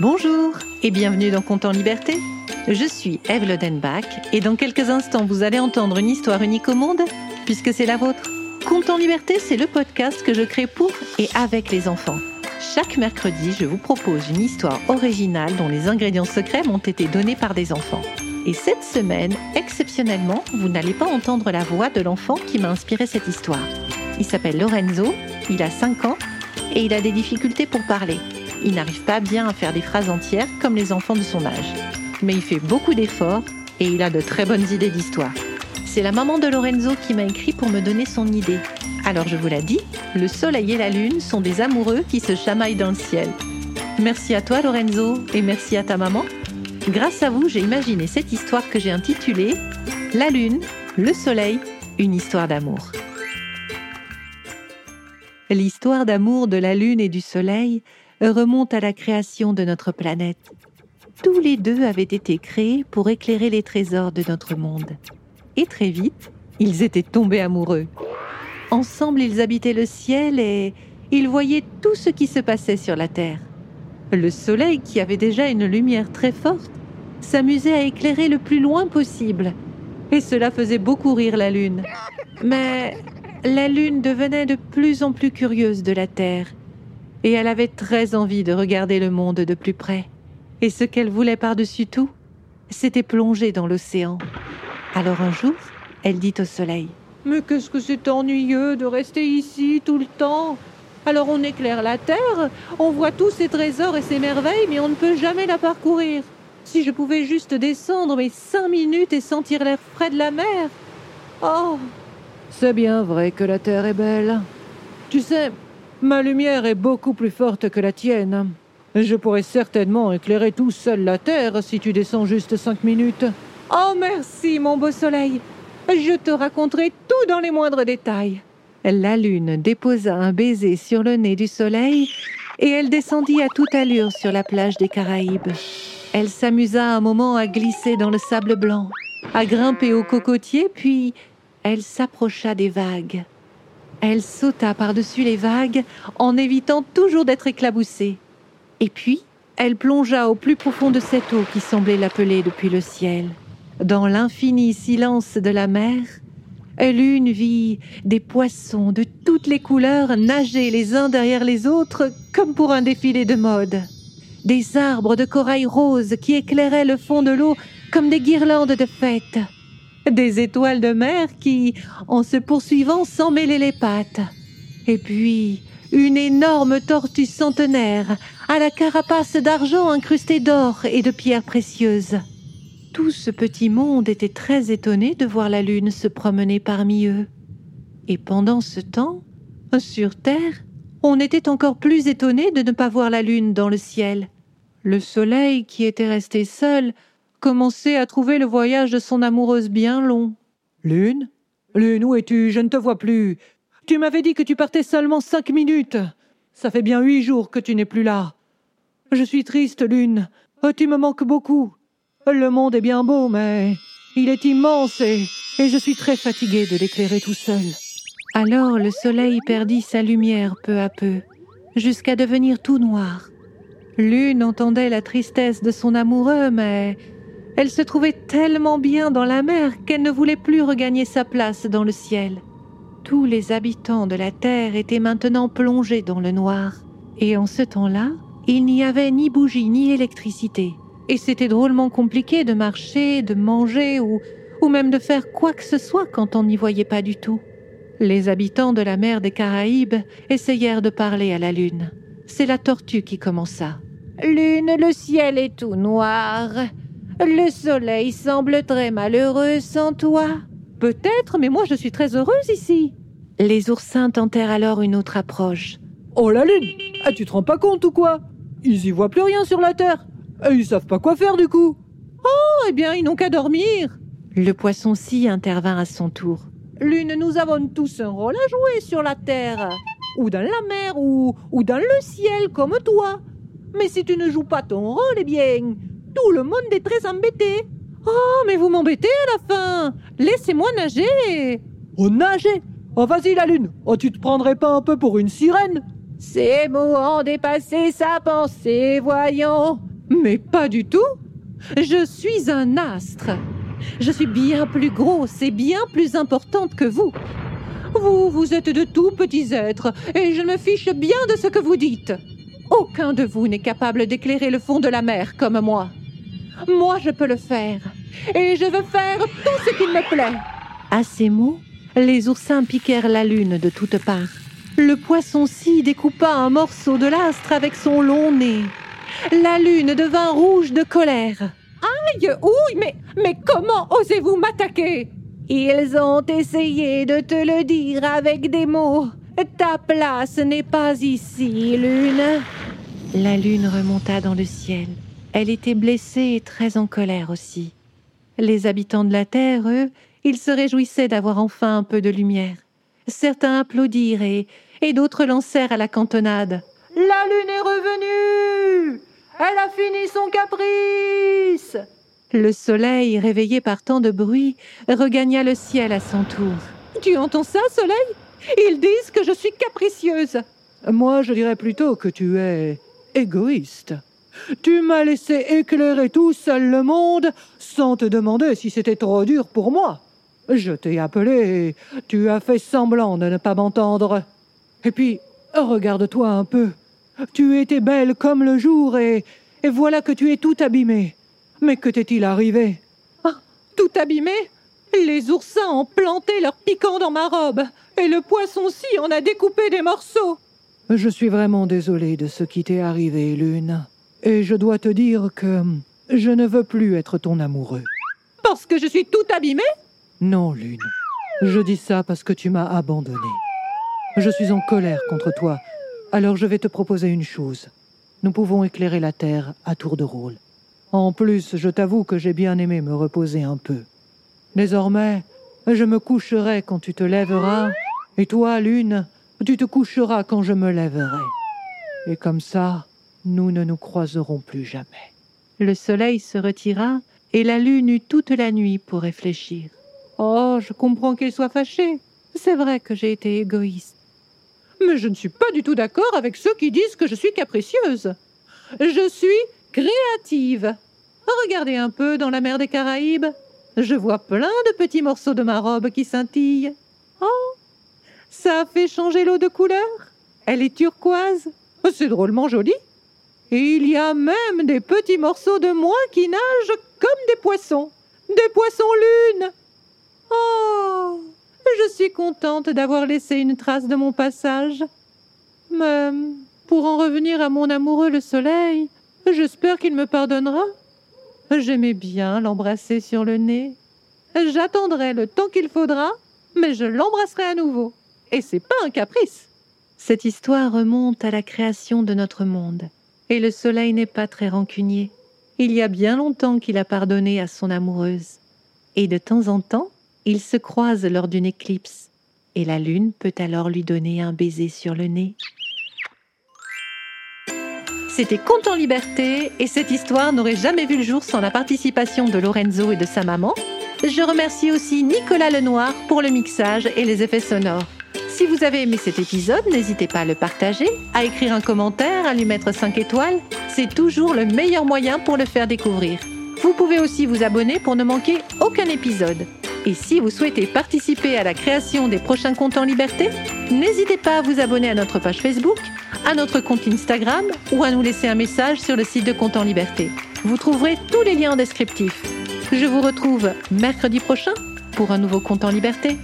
Bonjour et bienvenue dans Compte en Liberté. Je suis Eve Lodenbach et dans quelques instants vous allez entendre une histoire unique au monde puisque c'est la vôtre. Compte en Liberté, c'est le podcast que je crée pour et avec les enfants. Chaque mercredi, je vous propose une histoire originale dont les ingrédients secrets m'ont été donnés par des enfants. Et cette semaine, exceptionnellement, vous n'allez pas entendre la voix de l'enfant qui m'a inspiré cette histoire. Il s'appelle Lorenzo, il a 5 ans et il a des difficultés pour parler. Il n'arrive pas bien à faire des phrases entières comme les enfants de son âge. Mais il fait beaucoup d'efforts et il a de très bonnes idées d'histoire. C'est la maman de Lorenzo qui m'a écrit pour me donner son idée. Alors je vous l'ai dit, le soleil et la lune sont des amoureux qui se chamaillent dans le ciel. Merci à toi Lorenzo et merci à ta maman. Grâce à vous, j'ai imaginé cette histoire que j'ai intitulée La lune, le soleil, une histoire d'amour. L'histoire d'amour de la Lune et du Soleil remonte à la création de notre planète. Tous les deux avaient été créés pour éclairer les trésors de notre monde. Et très vite, ils étaient tombés amoureux. Ensemble, ils habitaient le ciel et ils voyaient tout ce qui se passait sur la Terre. Le Soleil, qui avait déjà une lumière très forte, s'amusait à éclairer le plus loin possible. Et cela faisait beaucoup rire la Lune. Mais la Lune devenait de plus en plus curieuse de la Terre, et elle avait très envie de regarder le monde de plus près. Et ce qu'elle voulait par-dessus tout, c'était plonger dans l'océan. Alors un jour, elle dit au Soleil Mais qu'est-ce que c'est ennuyeux de rester ici tout le temps Alors on éclaire la Terre, on voit tous ces trésors et ces merveilles, mais on ne peut jamais la parcourir. Si je pouvais juste descendre mes cinq minutes et sentir l'air frais de la mer. Oh, c'est bien vrai que la Terre est belle. Tu sais, ma lumière est beaucoup plus forte que la tienne. Je pourrais certainement éclairer tout seul la Terre si tu descends juste cinq minutes. Oh merci, mon beau soleil. Je te raconterai tout dans les moindres détails. La lune déposa un baiser sur le nez du soleil et elle descendit à toute allure sur la plage des Caraïbes. Elle s'amusa un moment à glisser dans le sable blanc, à grimper au cocotier, puis elle s'approcha des vagues. Elle sauta par-dessus les vagues en évitant toujours d'être éclaboussée. Et puis, elle plongea au plus profond de cette eau qui semblait l'appeler depuis le ciel. Dans l'infini silence de la mer, Lune vit des poissons de toutes les couleurs nager les uns derrière les autres comme pour un défilé de mode. Des arbres de corail rose qui éclairaient le fond de l'eau comme des guirlandes de fête des étoiles de mer qui, en se poursuivant, s'emmêlaient les pattes. Et puis, une énorme tortue centenaire à la carapace d'argent incrustée d'or et de pierres précieuses. Tout ce petit monde était très étonné de voir la lune se promener parmi eux. Et pendant ce temps, sur Terre, on était encore plus étonné de ne pas voir la lune dans le ciel. Le soleil, qui était resté seul, commençait à trouver le voyage de son amoureuse bien long. Lune? Lune, où es-tu? Je ne te vois plus. Tu m'avais dit que tu partais seulement cinq minutes. Ça fait bien huit jours que tu n'es plus là. Je suis triste, Lune. Tu me manques beaucoup. Le monde est bien beau, mais il est immense et, et je suis très fatiguée de l'éclairer tout seul. Alors le soleil perdit sa lumière peu à peu, jusqu'à devenir tout noir. Lune entendait la tristesse de son amoureux, mais elle se trouvait tellement bien dans la mer qu'elle ne voulait plus regagner sa place dans le ciel. Tous les habitants de la Terre étaient maintenant plongés dans le noir. Et en ce temps-là, il n'y avait ni bougie ni électricité. Et c'était drôlement compliqué de marcher, de manger ou, ou même de faire quoi que ce soit quand on n'y voyait pas du tout. Les habitants de la mer des Caraïbes essayèrent de parler à la Lune. C'est la tortue qui commença. Lune, le ciel est tout noir. Le soleil semble très malheureux sans toi. Peut-être, mais moi je suis très heureuse ici. Les oursins tentèrent alors une autre approche. Oh la lune ah, Tu te rends pas compte ou quoi? Ils y voient plus rien sur la terre. Et ils savent pas quoi faire du coup. Oh, eh bien, ils n'ont qu'à dormir. Le poisson-ci intervint à son tour. Lune, nous avons tous un rôle à jouer sur la terre, ou dans la mer, ou, ou dans le ciel comme toi. Mais si tu ne joues pas ton rôle, eh bien, tout le monde est très embêté. Oh, mais vous m'embêtez à la fin. Laissez-moi nager. Oh, nager Oh, vas-y, la lune. Oh, tu te prendrais pas un peu pour une sirène Ces mots ont dépassé sa pensée, voyons. Mais pas du tout. Je suis un astre. Je suis bien plus grosse et bien plus importante que vous. Vous, vous êtes de tout petits êtres, et je me fiche bien de ce que vous dites. Aucun de vous n'est capable d'éclairer le fond de la mer comme moi. Moi, je peux le faire, et je veux faire tout ce qu'il me plaît. À ces mots, les oursins piquèrent la lune de toutes parts. Le poisson-ci découpa un morceau de l'astre avec son long nez. La lune devint rouge de colère. Aïe, ouille, mais, mais comment osez-vous m'attaquer? Ils ont essayé de te le dire avec des mots. Ta place n'est pas ici, lune. La lune remonta dans le ciel. Elle était blessée et très en colère aussi. Les habitants de la terre, eux, ils se réjouissaient d'avoir enfin un peu de lumière. Certains applaudirent et, et d'autres lancèrent à la cantonade. La lune est revenue Elle a fini son caprice Le soleil, réveillé par tant de bruit, regagna le ciel à son tour. Tu entends ça, soleil? Ils disent que je suis capricieuse. Moi, je dirais plutôt que tu es égoïste. Tu m'as laissé éclairer tout seul le monde sans te demander si c'était trop dur pour moi. Je t'ai appelé tu as fait semblant de ne pas m'entendre. Et puis, regarde-toi un peu. Tu étais belle comme le jour et, et voilà que tu es tout abîmée. Mais que t'est-il arrivé? Ah, Tout abîmé? Les oursins ont planté leur piquant dans ma robe et le poisson-ci en a découpé des morceaux. Je suis vraiment désolé de ce qui t'est arrivé, Lune. Et je dois te dire que je ne veux plus être ton amoureux. Parce que je suis tout abîmée? Non, Lune. Je dis ça parce que tu m'as abandonné. Je suis en colère contre toi. Alors je vais te proposer une chose. Nous pouvons éclairer la Terre à tour de rôle. En plus, je t'avoue que j'ai bien aimé me reposer un peu. Désormais, je me coucherai quand tu te lèveras, et toi, Lune, tu te coucheras quand je me lèverai. Et comme ça, nous ne nous croiserons plus jamais. Le soleil se retira, et la lune eut toute la nuit pour réfléchir. Oh, je comprends qu'il soit fâché. C'est vrai que j'ai été égoïste. Mais je ne suis pas du tout d'accord avec ceux qui disent que je suis capricieuse. Je suis créative. Regardez un peu dans la mer des Caraïbes. Je vois plein de petits morceaux de ma robe qui scintillent. Oh, ça a fait changer l'eau de couleur. Elle est turquoise. C'est drôlement joli. Il y a même des petits morceaux de moi qui nagent comme des poissons. Des poissons lunes. Oh Je suis contente d'avoir laissé une trace de mon passage. Mais pour en revenir à mon amoureux le soleil, j'espère qu'il me pardonnera. J'aimais bien l'embrasser sur le nez. J'attendrai le temps qu'il faudra, mais je l'embrasserai à nouveau. Et c'est pas un caprice. Cette histoire remonte à la création de notre monde. Et le soleil n'est pas très rancunier. Il y a bien longtemps qu'il a pardonné à son amoureuse. Et de temps en temps, ils se croisent lors d'une éclipse. Et la lune peut alors lui donner un baiser sur le nez. C'était Conte en liberté et cette histoire n'aurait jamais vu le jour sans la participation de Lorenzo et de sa maman. Je remercie aussi Nicolas Lenoir pour le mixage et les effets sonores. Si vous avez aimé cet épisode, n'hésitez pas à le partager, à écrire un commentaire, à lui mettre 5 étoiles. C'est toujours le meilleur moyen pour le faire découvrir. Vous pouvez aussi vous abonner pour ne manquer aucun épisode. Et si vous souhaitez participer à la création des prochains comptes en liberté, n'hésitez pas à vous abonner à notre page Facebook, à notre compte Instagram ou à nous laisser un message sur le site de Compte en liberté. Vous trouverez tous les liens en descriptif. Je vous retrouve mercredi prochain pour un nouveau compte en liberté.